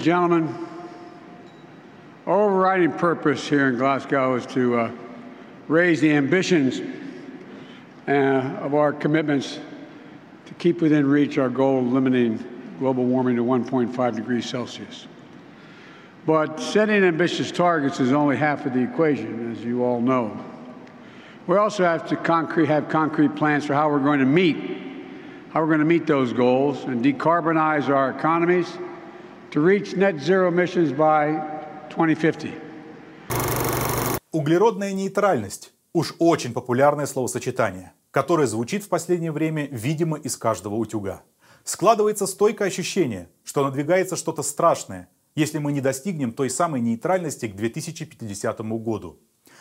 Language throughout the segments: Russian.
Gentlemen, our overriding purpose here in Glasgow is to uh, raise the ambitions uh, of our commitments to keep within reach our goal of limiting global warming to 1.5 degrees Celsius. But setting ambitious targets is only half of the equation, as you all know. We also have to concrete, have concrete plans for how we're going to meet how we're going to meet those goals and decarbonize our economies to reach net zero emissions by 2050. Углеродная нейтральность – уж очень популярное словосочетание, которое звучит в последнее время, видимо, из каждого утюга. Складывается стойкое ощущение, что надвигается что-то страшное, если мы не достигнем той самой нейтральности к 2050 году.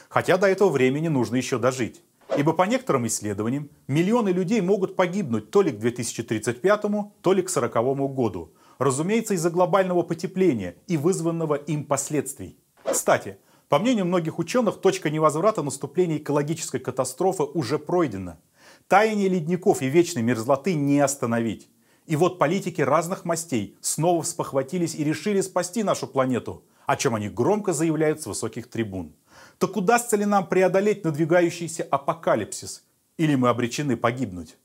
Хотя до этого времени нужно еще дожить. Ибо по некоторым исследованиям миллионы людей могут погибнуть то ли к 2035, то ли к 2040 году. Разумеется, из-за глобального потепления и вызванного им последствий. Кстати, по мнению многих ученых, точка невозврата наступления экологической катастрофы уже пройдена. Таяние ледников и вечной мерзлоты не остановить. И вот политики разных мастей снова спохватились и решили спасти нашу планету, о чем они громко заявляют с высоких трибун. Так удастся ли нам преодолеть надвигающийся апокалипсис? Или мы обречены погибнуть?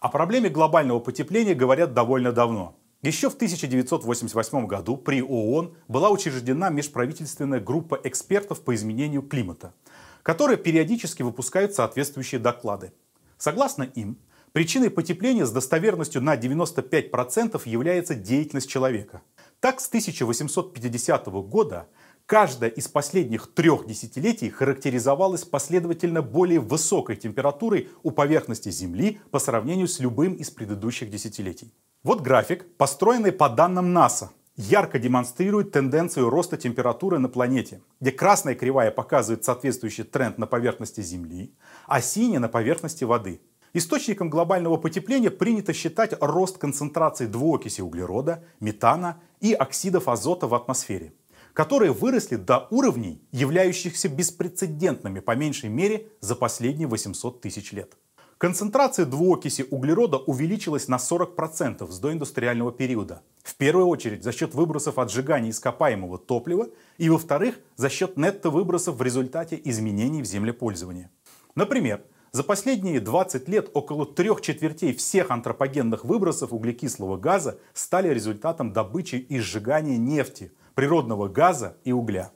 О проблеме глобального потепления говорят довольно давно. Еще в 1988 году при ООН была учреждена межправительственная группа экспертов по изменению климата, которая периодически выпускает соответствующие доклады. Согласно им, причиной потепления с достоверностью на 95% является деятельность человека. Так, с 1850 года Каждая из последних трех десятилетий характеризовалась последовательно более высокой температурой у поверхности Земли по сравнению с любым из предыдущих десятилетий. Вот график, построенный по данным НАСА, ярко демонстрирует тенденцию роста температуры на планете, где красная кривая показывает соответствующий тренд на поверхности Земли, а синяя на поверхности воды. Источником глобального потепления принято считать рост концентрации двуокиси углерода, метана и оксидов азота в атмосфере которые выросли до уровней, являющихся беспрецедентными по меньшей мере за последние 800 тысяч лет. Концентрация двуокиси углерода увеличилась на 40% с доиндустриального периода. В первую очередь за счет выбросов от сжигания ископаемого топлива и во-вторых за счет нетто-выбросов в результате изменений в землепользовании. Например, за последние 20 лет около трех четвертей всех антропогенных выбросов углекислого газа стали результатом добычи и сжигания нефти, природного газа и угля.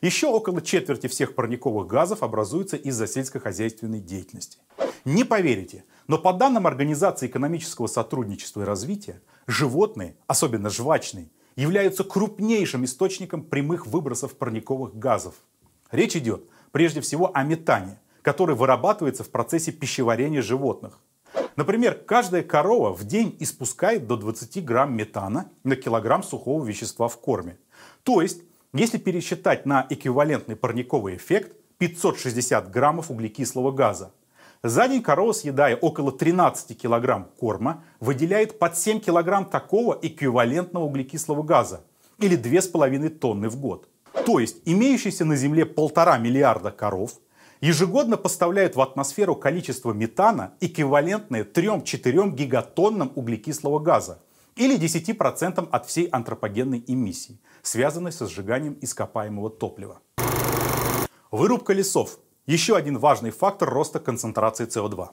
Еще около четверти всех парниковых газов образуются из-за сельскохозяйственной деятельности. Не поверите, но по данным Организации экономического сотрудничества и развития, животные, особенно жвачные, являются крупнейшим источником прямых выбросов парниковых газов. Речь идет прежде всего о метане, который вырабатывается в процессе пищеварения животных. Например, каждая корова в день испускает до 20 грамм метана на килограмм сухого вещества в корме. То есть, если пересчитать на эквивалентный парниковый эффект, 560 граммов углекислого газа. За день корова, съедая около 13 килограмм корма, выделяет под 7 килограмм такого эквивалентного углекислого газа, или 2,5 тонны в год. То есть имеющиеся на Земле полтора миллиарда коров ежегодно поставляют в атмосферу количество метана, эквивалентное 3-4 гигатоннам углекислого газа или 10% от всей антропогенной эмиссии, связанной со сжиганием ископаемого топлива. Вырубка лесов – еще один важный фактор роста концентрации СО2.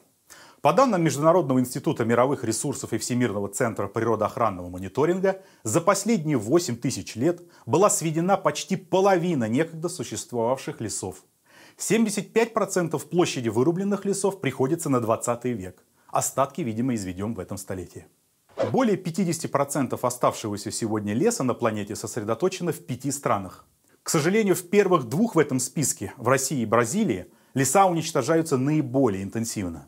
По данным Международного института мировых ресурсов и Всемирного центра природоохранного мониторинга, за последние 8 тысяч лет была сведена почти половина некогда существовавших лесов. 75% площади вырубленных лесов приходится на 20 век. Остатки, видимо, изведем в этом столетии. Более 50% оставшегося сегодня леса на планете сосредоточено в пяти странах. К сожалению, в первых двух в этом списке, в России и Бразилии, леса уничтожаются наиболее интенсивно.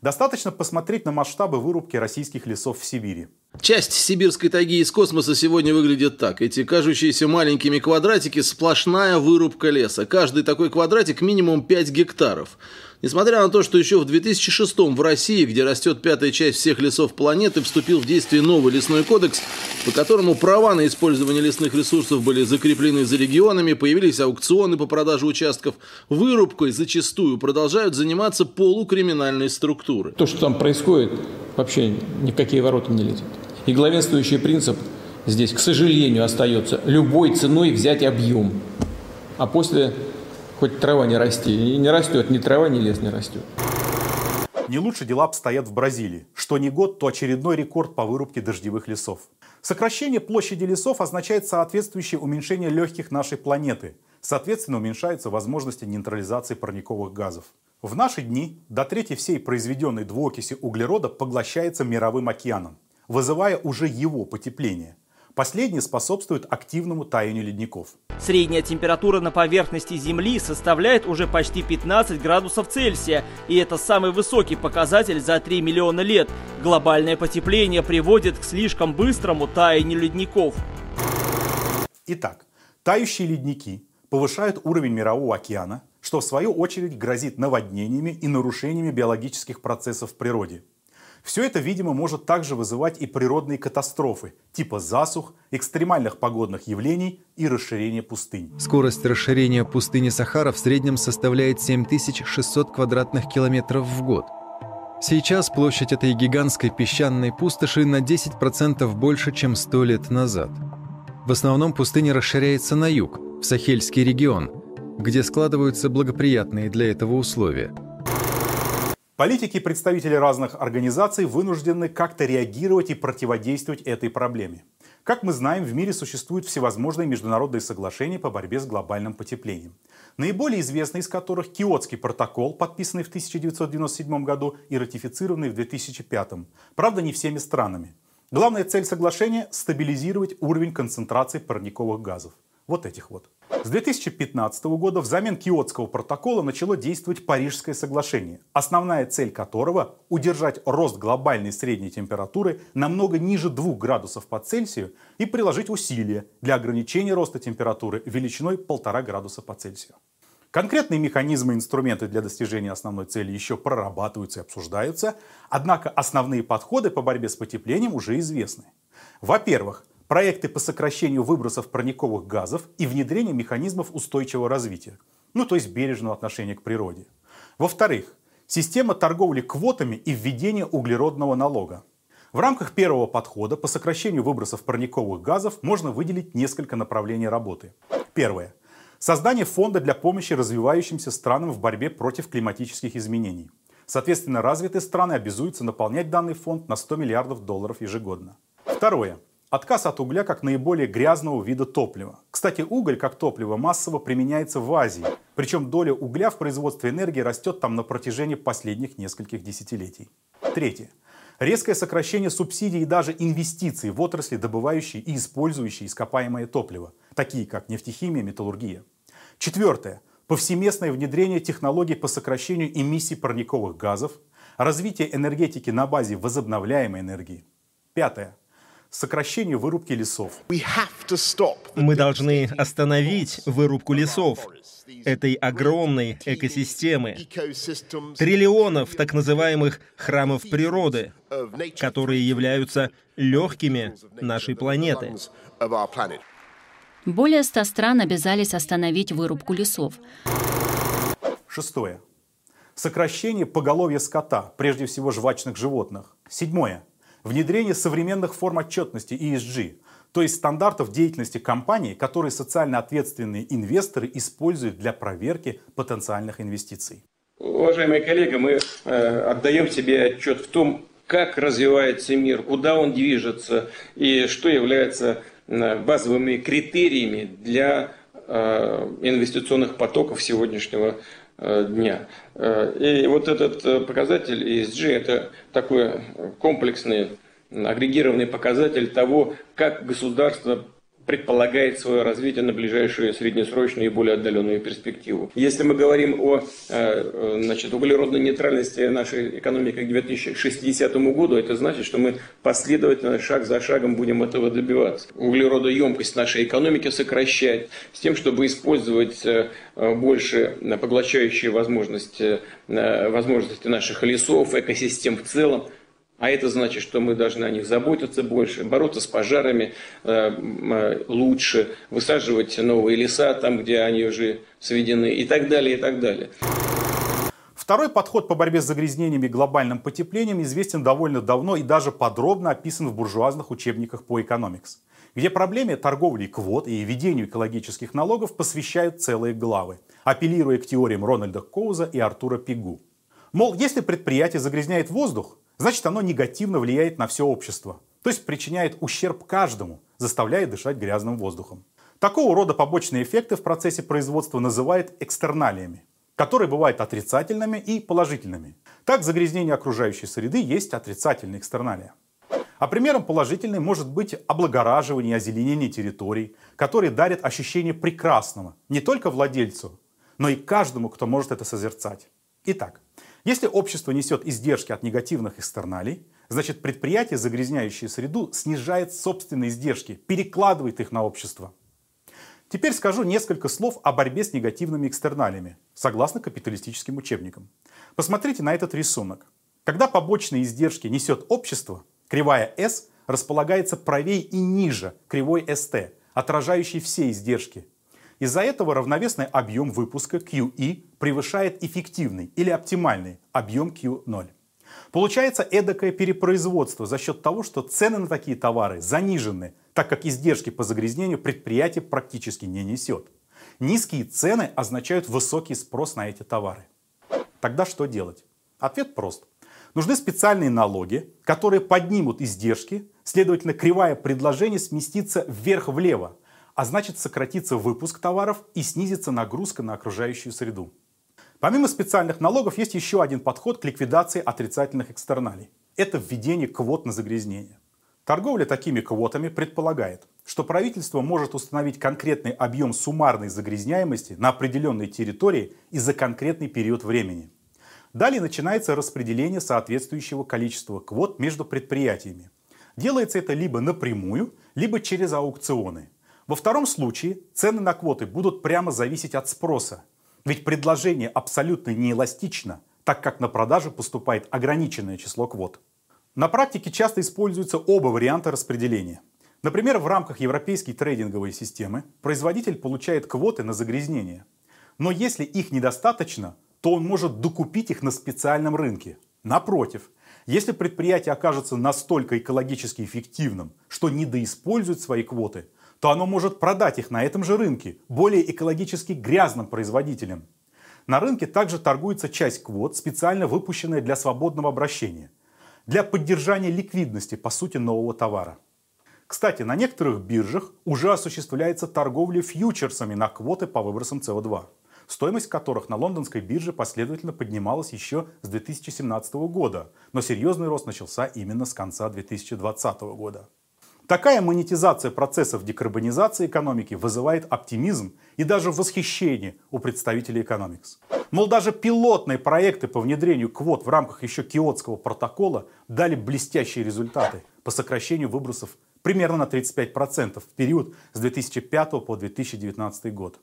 Достаточно посмотреть на масштабы вырубки российских лесов в Сибири. Часть сибирской тайги из космоса сегодня выглядит так. Эти кажущиеся маленькими квадратики – сплошная вырубка леса. Каждый такой квадратик минимум 5 гектаров. Несмотря на то, что еще в 2006 в России, где растет пятая часть всех лесов планеты, вступил в действие новый лесной кодекс, по которому права на использование лесных ресурсов были закреплены за регионами, появились аукционы по продаже участков, вырубкой зачастую продолжают заниматься полукриминальные структуры. То, что там происходит, вообще ни в какие ворота не лезет. И главенствующий принцип здесь, к сожалению, остается любой ценой взять объем. А после хоть трава не расти. И не растет, ни трава, ни лес не растет. Не лучше дела обстоят в Бразилии. Что не год, то очередной рекорд по вырубке дождевых лесов. Сокращение площади лесов означает соответствующее уменьшение легких нашей планеты. Соответственно, уменьшаются возможности нейтрализации парниковых газов. В наши дни до трети всей произведенной двуокиси углерода поглощается мировым океаном, вызывая уже его потепление. Последнее способствует активному таянию ледников. Средняя температура на поверхности Земли составляет уже почти 15 градусов Цельсия, и это самый высокий показатель за 3 миллиона лет. Глобальное потепление приводит к слишком быстрому таянию ледников. Итак, тающие ледники повышают уровень мирового океана, что в свою очередь грозит наводнениями и нарушениями биологических процессов в природе. Все это, видимо, может также вызывать и природные катастрофы, типа засух, экстремальных погодных явлений и расширения пустынь. Скорость расширения пустыни Сахара в среднем составляет 7600 квадратных километров в год. Сейчас площадь этой гигантской песчаной пустоши на 10% больше, чем 100 лет назад. В основном пустыня расширяется на юг, в Сахельский регион, где складываются благоприятные для этого условия – Политики и представители разных организаций вынуждены как-то реагировать и противодействовать этой проблеме. Как мы знаем, в мире существуют всевозможные международные соглашения по борьбе с глобальным потеплением. Наиболее известный из которых Киотский протокол, подписанный в 1997 году и ратифицированный в 2005. Правда, не всеми странами. Главная цель соглашения – стабилизировать уровень концентрации парниковых газов. Вот этих вот. С 2015 года взамен Киотского протокола начало действовать Парижское соглашение, основная цель которого – удержать рост глобальной средней температуры намного ниже 2 градусов по Цельсию и приложить усилия для ограничения роста температуры величиной 1,5 градуса по Цельсию. Конкретные механизмы и инструменты для достижения основной цели еще прорабатываются и обсуждаются, однако основные подходы по борьбе с потеплением уже известны. Во-первых, проекты по сокращению выбросов парниковых газов и внедрение механизмов устойчивого развития, ну то есть бережного отношения к природе. Во-вторых, система торговли квотами и введение углеродного налога. В рамках первого подхода по сокращению выбросов парниковых газов можно выделить несколько направлений работы. Первое. Создание фонда для помощи развивающимся странам в борьбе против климатических изменений. Соответственно, развитые страны обязуются наполнять данный фонд на 100 миллиардов долларов ежегодно. Второе. Отказ от угля как наиболее грязного вида топлива. Кстати, уголь как топливо массово применяется в Азии. Причем доля угля в производстве энергии растет там на протяжении последних нескольких десятилетий. Третье. Резкое сокращение субсидий и даже инвестиций в отрасли, добывающие и использующие ископаемое топливо, такие как нефтехимия, металлургия. Четвертое. Повсеместное внедрение технологий по сокращению эмиссий парниковых газов, развитие энергетики на базе возобновляемой энергии. Пятое сокращение вырубки лесов. Мы должны остановить вырубку лесов, этой огромной экосистемы, триллионов так называемых храмов природы, которые являются легкими нашей планеты. Более ста стран обязались остановить вырубку лесов. Шестое. Сокращение поголовья скота, прежде всего жвачных животных. Седьмое внедрение современных форм отчетности ESG, то есть стандартов деятельности компаний, которые социально ответственные инвесторы используют для проверки потенциальных инвестиций. Уважаемые коллеги, мы э, отдаем себе отчет в том, как развивается мир, куда он движется и что является э, базовыми критериями для э, инвестиционных потоков сегодняшнего дня. Э, и вот этот э, показатель ESG – это такой комплексный, агрегированный показатель того, как государство предполагает свое развитие на ближайшую среднесрочную и более отдаленную перспективу. Если мы говорим о э, значит, углеродной нейтральности нашей экономики к 2060 году, это значит, что мы последовательно, шаг за шагом будем этого добиваться. Углеродоемкость нашей экономики сокращать с тем, чтобы использовать э, больше поглощающие возможности, э, возможности наших лесов, экосистем в целом. А это значит, что мы должны о них заботиться больше, бороться с пожарами э, э, лучше, высаживать новые леса там, где они уже сведены и так далее, и так далее. Второй подход по борьбе с загрязнениями и глобальным потеплением известен довольно давно и даже подробно описан в буржуазных учебниках по экономикс, где проблеме торговли квот и введению экологических налогов посвящают целые главы, апеллируя к теориям Рональда Коуза и Артура Пигу. Мол, если предприятие загрязняет воздух, значит оно негативно влияет на все общество, то есть причиняет ущерб каждому, заставляя дышать грязным воздухом. Такого рода побочные эффекты в процессе производства называют экстерналиями, которые бывают отрицательными и положительными. Так, загрязнение окружающей среды есть отрицательная экстерналия. А примером положительной может быть облагораживание и озеленение территорий, которые дарят ощущение прекрасного не только владельцу, но и каждому, кто может это созерцать. Итак, если общество несет издержки от негативных экстерналей, значит предприятие, загрязняющее среду, снижает собственные издержки, перекладывает их на общество. Теперь скажу несколько слов о борьбе с негативными экстерналиями, согласно капиталистическим учебникам. Посмотрите на этот рисунок. Когда побочные издержки несет общество, кривая S располагается правее и ниже кривой ST, отражающей все издержки, из-за этого равновесный объем выпуска QE превышает эффективный или оптимальный объем Q0. Получается эдакое перепроизводство за счет того, что цены на такие товары занижены, так как издержки по загрязнению предприятие практически не несет. Низкие цены означают высокий спрос на эти товары. Тогда что делать? Ответ прост. Нужны специальные налоги, которые поднимут издержки, следовательно, кривая предложения сместится вверх-влево, а значит сократится выпуск товаров и снизится нагрузка на окружающую среду. Помимо специальных налогов есть еще один подход к ликвидации отрицательных экстерналей. Это введение квот на загрязнение. Торговля такими квотами предполагает, что правительство может установить конкретный объем суммарной загрязняемости на определенной территории и за конкретный период времени. Далее начинается распределение соответствующего количества квот между предприятиями. Делается это либо напрямую, либо через аукционы. Во втором случае цены на квоты будут прямо зависеть от спроса. Ведь предложение абсолютно неэластично, так как на продажу поступает ограниченное число квот. На практике часто используются оба варианта распределения. Например, в рамках европейской трейдинговой системы производитель получает квоты на загрязнение. Но если их недостаточно, то он может докупить их на специальном рынке. Напротив, если предприятие окажется настолько экологически эффективным, что недоиспользует свои квоты, то оно может продать их на этом же рынке более экологически грязным производителям. На рынке также торгуется часть квот, специально выпущенная для свободного обращения, для поддержания ликвидности, по сути, нового товара. Кстати, на некоторых биржах уже осуществляется торговля фьючерсами на квоты по выбросам СО2, стоимость которых на лондонской бирже последовательно поднималась еще с 2017 года, но серьезный рост начался именно с конца 2020 года. Такая монетизация процессов декарбонизации экономики вызывает оптимизм и даже восхищение у представителей экономикс. Мол, даже пилотные проекты по внедрению квот в рамках еще Киотского протокола дали блестящие результаты по сокращению выбросов примерно на 35% в период с 2005 по 2019 год.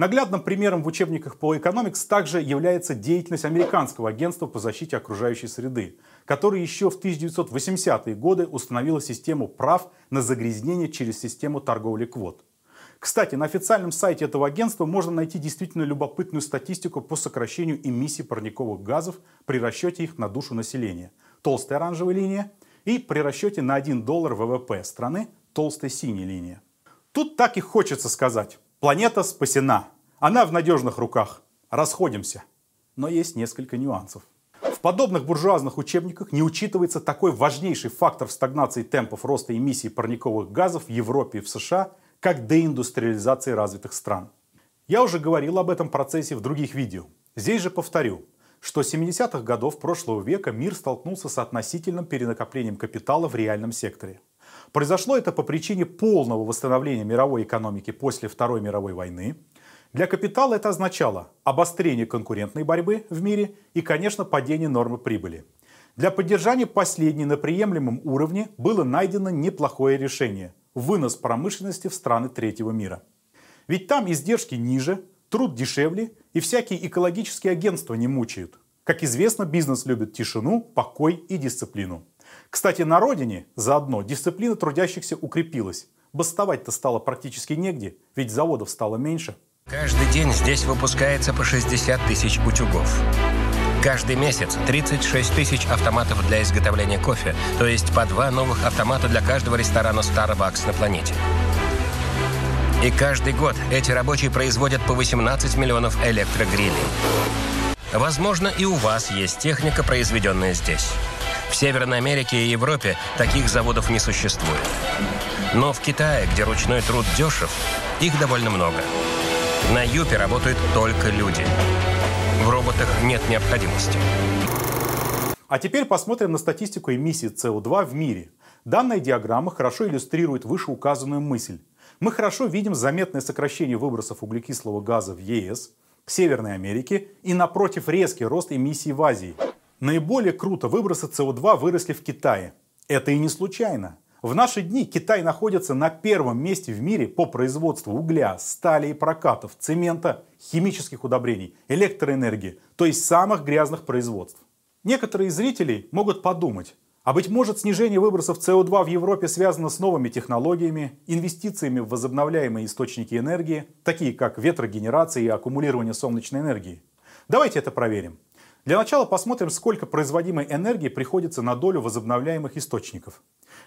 Наглядным примером в учебниках по экономикс также является деятельность американского агентства по защите окружающей среды, которое еще в 1980-е годы установило систему прав на загрязнение через систему торговли квот. Кстати, на официальном сайте этого агентства можно найти действительно любопытную статистику по сокращению эмиссий парниковых газов при расчете их на душу населения. Толстая оранжевая линия и при расчете на 1 доллар ВВП страны толстая синяя линия. Тут так и хочется сказать. Планета спасена. Она в надежных руках. Расходимся. Но есть несколько нюансов. В подобных буржуазных учебниках не учитывается такой важнейший фактор в стагнации темпов роста эмиссий парниковых газов в Европе и в США, как деиндустриализация развитых стран. Я уже говорил об этом процессе в других видео. Здесь же повторю, что с 70-х годов прошлого века мир столкнулся с относительным перенакоплением капитала в реальном секторе. Произошло это по причине полного восстановления мировой экономики после Второй мировой войны. Для капитала это означало обострение конкурентной борьбы в мире и, конечно, падение нормы прибыли. Для поддержания последней на приемлемом уровне было найдено неплохое решение – вынос промышленности в страны третьего мира. Ведь там издержки ниже, труд дешевле и всякие экологические агентства не мучают. Как известно, бизнес любит тишину, покой и дисциплину. Кстати, на родине заодно дисциплина трудящихся укрепилась. Бастовать-то стало практически негде, ведь заводов стало меньше. Каждый день здесь выпускается по 60 тысяч утюгов. Каждый месяц 36 тысяч автоматов для изготовления кофе, то есть по два новых автомата для каждого ресторана Starbucks на планете. И каждый год эти рабочие производят по 18 миллионов электрогрилей. Возможно, и у вас есть техника, произведенная здесь. Северной Америке и Европе таких заводов не существует. Но в Китае, где ручной труд дешев, их довольно много. На Юпе работают только люди. В роботах нет необходимости. А теперь посмотрим на статистику эмиссии СО2 в мире. Данная диаграмма хорошо иллюстрирует вышеуказанную мысль. Мы хорошо видим заметное сокращение выбросов углекислого газа в ЕС, Северной Америке и, напротив, резкий рост эмиссий в Азии – Наиболее круто выбросы СО2 выросли в Китае. Это и не случайно. В наши дни Китай находится на первом месте в мире по производству угля, стали и прокатов, цемента, химических удобрений, электроэнергии, то есть самых грязных производств. Некоторые зрители могут подумать, а быть может снижение выбросов СО2 в Европе связано с новыми технологиями, инвестициями в возобновляемые источники энергии, такие как ветрогенерация и аккумулирование солнечной энергии. Давайте это проверим. Для начала посмотрим, сколько производимой энергии приходится на долю возобновляемых источников.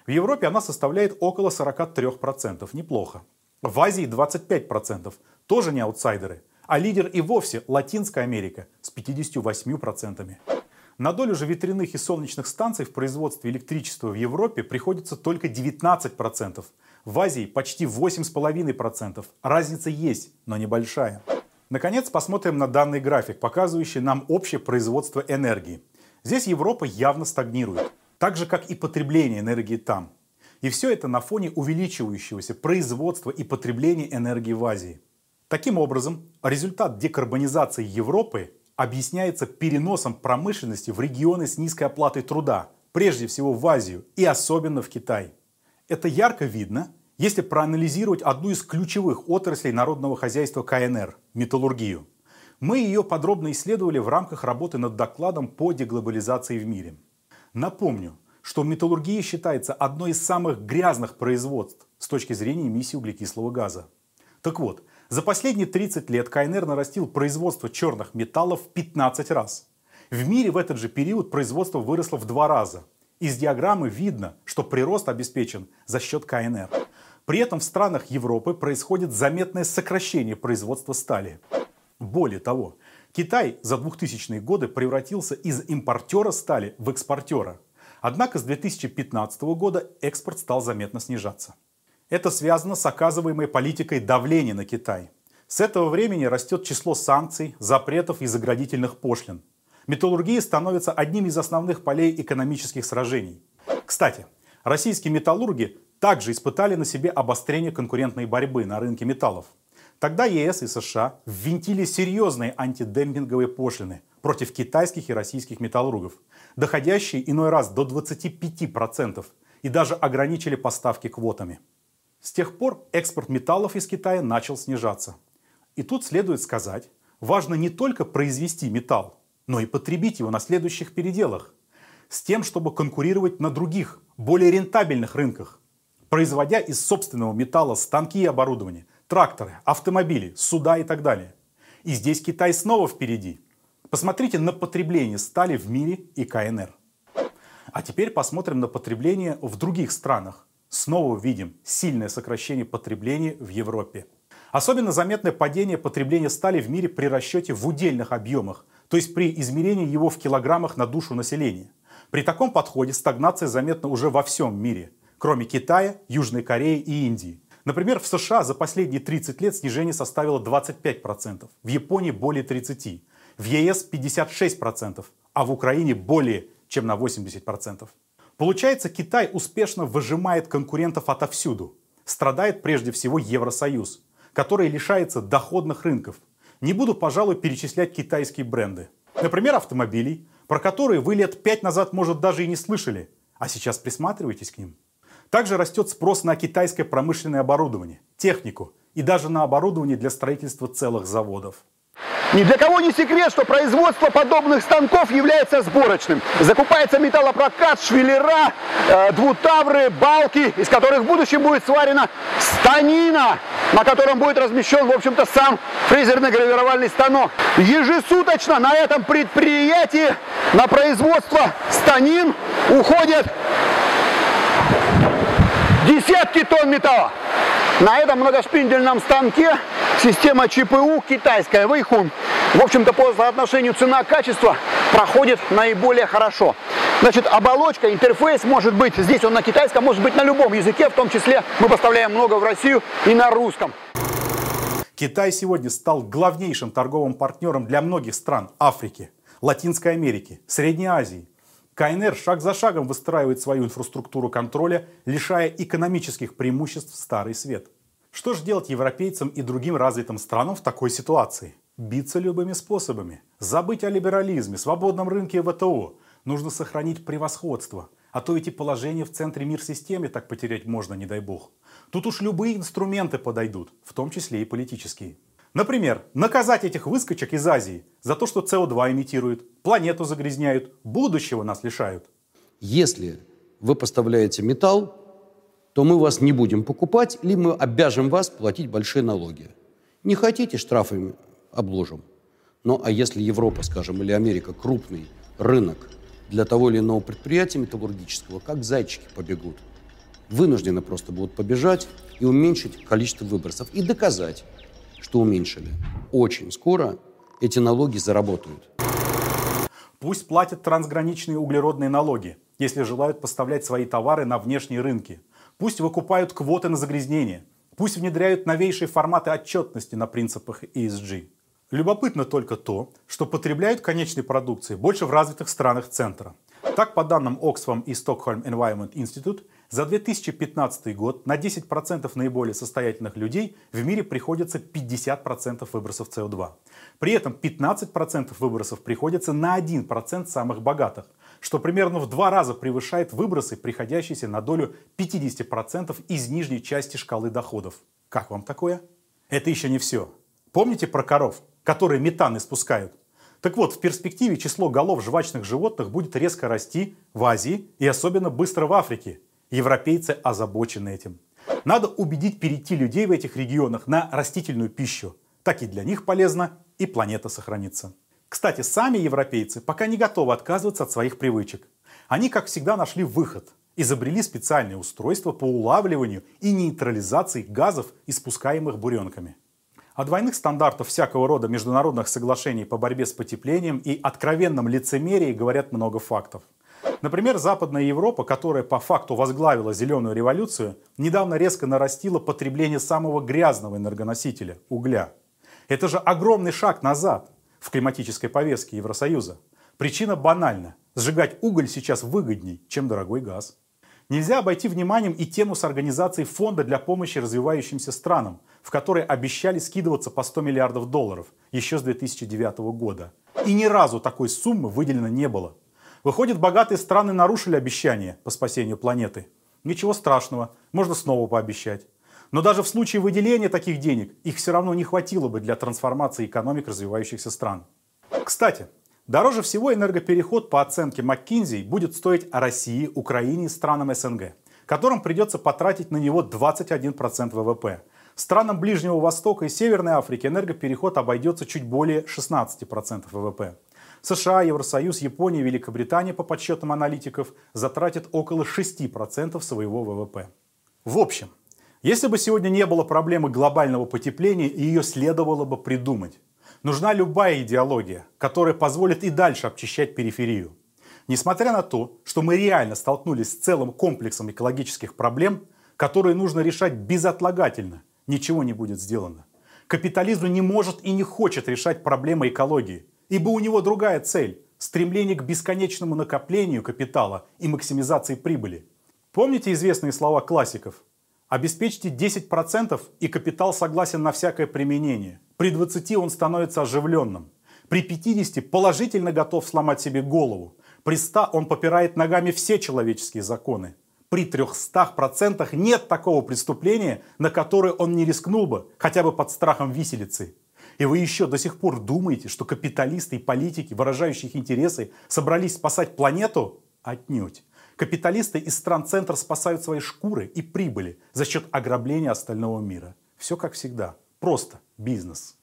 В Европе она составляет около 43%, неплохо. В Азии 25%, тоже не аутсайдеры. А лидер и вовсе Латинская Америка с 58%. На долю же ветряных и солнечных станций в производстве электричества в Европе приходится только 19%. В Азии почти 8,5%. Разница есть, но небольшая. Наконец, посмотрим на данный график, показывающий нам общее производство энергии. Здесь Европа явно стагнирует, так же как и потребление энергии там. И все это на фоне увеличивающегося производства и потребления энергии в Азии. Таким образом, результат декарбонизации Европы объясняется переносом промышленности в регионы с низкой оплатой труда, прежде всего в Азию и особенно в Китай. Это ярко видно если проанализировать одну из ключевых отраслей народного хозяйства КНР – металлургию. Мы ее подробно исследовали в рамках работы над докладом по деглобализации в мире. Напомню, что металлургия считается одной из самых грязных производств с точки зрения эмиссии углекислого газа. Так вот, за последние 30 лет КНР нарастил производство черных металлов в 15 раз. В мире в этот же период производство выросло в два раза. Из диаграммы видно, что прирост обеспечен за счет КНР. При этом в странах Европы происходит заметное сокращение производства стали. Более того, Китай за 2000-е годы превратился из импортера стали в экспортера. Однако с 2015 года экспорт стал заметно снижаться. Это связано с оказываемой политикой давления на Китай. С этого времени растет число санкций, запретов и заградительных пошлин. Металлургия становится одним из основных полей экономических сражений. Кстати, российские металлурги также испытали на себе обострение конкурентной борьбы на рынке металлов. Тогда ЕС и США ввинтили серьезные антидемпинговые пошлины против китайских и российских металлургов, доходящие иной раз до 25%, и даже ограничили поставки квотами. С тех пор экспорт металлов из Китая начал снижаться. И тут следует сказать, важно не только произвести металл, но и потребить его на следующих переделах, с тем, чтобы конкурировать на других, более рентабельных рынках, производя из собственного металла станки и оборудование, тракторы, автомобили, суда и так далее. И здесь Китай снова впереди. Посмотрите на потребление стали в мире и КНР. А теперь посмотрим на потребление в других странах. Снова видим сильное сокращение потребления в Европе. Особенно заметное падение потребления стали в мире при расчете в удельных объемах, то есть при измерении его в килограммах на душу населения. При таком подходе стагнация заметна уже во всем мире – кроме Китая, Южной Кореи и Индии. Например, в США за последние 30 лет снижение составило 25%, в Японии более 30%, в ЕС 56%, а в Украине более чем на 80%. Получается, Китай успешно выжимает конкурентов отовсюду. Страдает прежде всего Евросоюз, который лишается доходных рынков. Не буду, пожалуй, перечислять китайские бренды. Например, автомобилей, про которые вы лет пять назад, может, даже и не слышали, а сейчас присматривайтесь к ним. Также растет спрос на китайское промышленное оборудование, технику и даже на оборудование для строительства целых заводов. Ни для кого не секрет, что производство подобных станков является сборочным. Закупается металлопрокат, швеллера, э, двутавры, балки, из которых в будущем будет сварена станина, на котором будет размещен, в общем-то, сам фрезерный гравировальный станок. Ежесуточно на этом предприятии на производство станин уходят десятки тонн металла. На этом многошпиндельном станке система ЧПУ китайская, Вэйхун. В общем-то, по соотношению цена-качество проходит наиболее хорошо. Значит, оболочка, интерфейс может быть, здесь он на китайском, может быть на любом языке, в том числе мы поставляем много в Россию и на русском. Китай сегодня стал главнейшим торговым партнером для многих стран Африки, Латинской Америки, Средней Азии. КНР шаг за шагом выстраивает свою инфраструктуру контроля, лишая экономических преимуществ Старый Свет. Что же делать европейцам и другим развитым странам в такой ситуации? Биться любыми способами. Забыть о либерализме, свободном рынке и ВТО. Нужно сохранить превосходство. А то эти положения в центре мир-системе так потерять можно, не дай бог. Тут уж любые инструменты подойдут, в том числе и политические. Например, наказать этих выскочек из Азии за то, что СО2 имитируют, планету загрязняют, будущего нас лишают. Если вы поставляете металл, то мы вас не будем покупать, или мы обяжем вас платить большие налоги. Не хотите, штрафами обложим. Ну а если Европа, скажем, или Америка крупный рынок для того или иного предприятия металлургического, как зайчики побегут. Вынуждены просто будут побежать и уменьшить количество выбросов. И доказать, что уменьшили. Очень скоро эти налоги заработают. Пусть платят трансграничные углеродные налоги, если желают поставлять свои товары на внешние рынки. Пусть выкупают квоты на загрязнение. Пусть внедряют новейшие форматы отчетности на принципах ESG. Любопытно только то, что потребляют конечной продукции больше в развитых странах центра. Так, по данным Oxfam и Stockholm Environment Institute, за 2015 год на 10% наиболее состоятельных людей в мире приходится 50% выбросов СО2. При этом 15% выбросов приходится на 1% самых богатых, что примерно в два раза превышает выбросы, приходящиеся на долю 50% из нижней части шкалы доходов. Как вам такое? Это еще не все. Помните про коров, которые метан испускают? Так вот, в перспективе число голов жвачных животных будет резко расти в Азии и особенно быстро в Африке. Европейцы озабочены этим. Надо убедить перейти людей в этих регионах на растительную пищу. Так и для них полезно, и планета сохранится. Кстати, сами европейцы пока не готовы отказываться от своих привычек. Они, как всегда, нашли выход. Изобрели специальные устройства по улавливанию и нейтрализации газов, испускаемых буренками. О двойных стандартах всякого рода международных соглашений по борьбе с потеплением и откровенном лицемерии говорят много фактов. Например, Западная Европа, которая по факту возглавила зеленую революцию, недавно резко нарастила потребление самого грязного энергоносителя – угля. Это же огромный шаг назад в климатической повестке Евросоюза. Причина банальна. Сжигать уголь сейчас выгодней, чем дорогой газ. Нельзя обойти вниманием и тему с организацией фонда для помощи развивающимся странам, в которой обещали скидываться по 100 миллиардов долларов еще с 2009 года. И ни разу такой суммы выделено не было. Выходит, богатые страны нарушили обещание по спасению планеты. Ничего страшного, можно снова пообещать. Но даже в случае выделения таких денег их все равно не хватило бы для трансформации экономик развивающихся стран. Кстати, дороже всего энергопереход по оценке McKinsey будет стоить России, Украине и странам СНГ, которым придется потратить на него 21% ВВП. Странам Ближнего Востока и Северной Африки энергопереход обойдется чуть более 16% ВВП. США, Евросоюз, Япония, Великобритания, по подсчетам аналитиков, затратят около 6% своего ВВП. В общем, если бы сегодня не было проблемы глобального потепления, ее следовало бы придумать. Нужна любая идеология, которая позволит и дальше обчищать периферию. Несмотря на то, что мы реально столкнулись с целым комплексом экологических проблем, которые нужно решать безотлагательно, ничего не будет сделано. Капитализм не может и не хочет решать проблемы экологии, ибо у него другая цель – стремление к бесконечному накоплению капитала и максимизации прибыли. Помните известные слова классиков? Обеспечьте 10% и капитал согласен на всякое применение. При 20 он становится оживленным. При 50 положительно готов сломать себе голову. При 100 он попирает ногами все человеческие законы. При 300% нет такого преступления, на которое он не рискнул бы, хотя бы под страхом виселицы. И вы еще до сих пор думаете, что капиталисты и политики, выражающие их интересы, собрались спасать планету? Отнюдь. Капиталисты из стран-центра спасают свои шкуры и прибыли за счет ограбления остального мира. Все как всегда. Просто бизнес.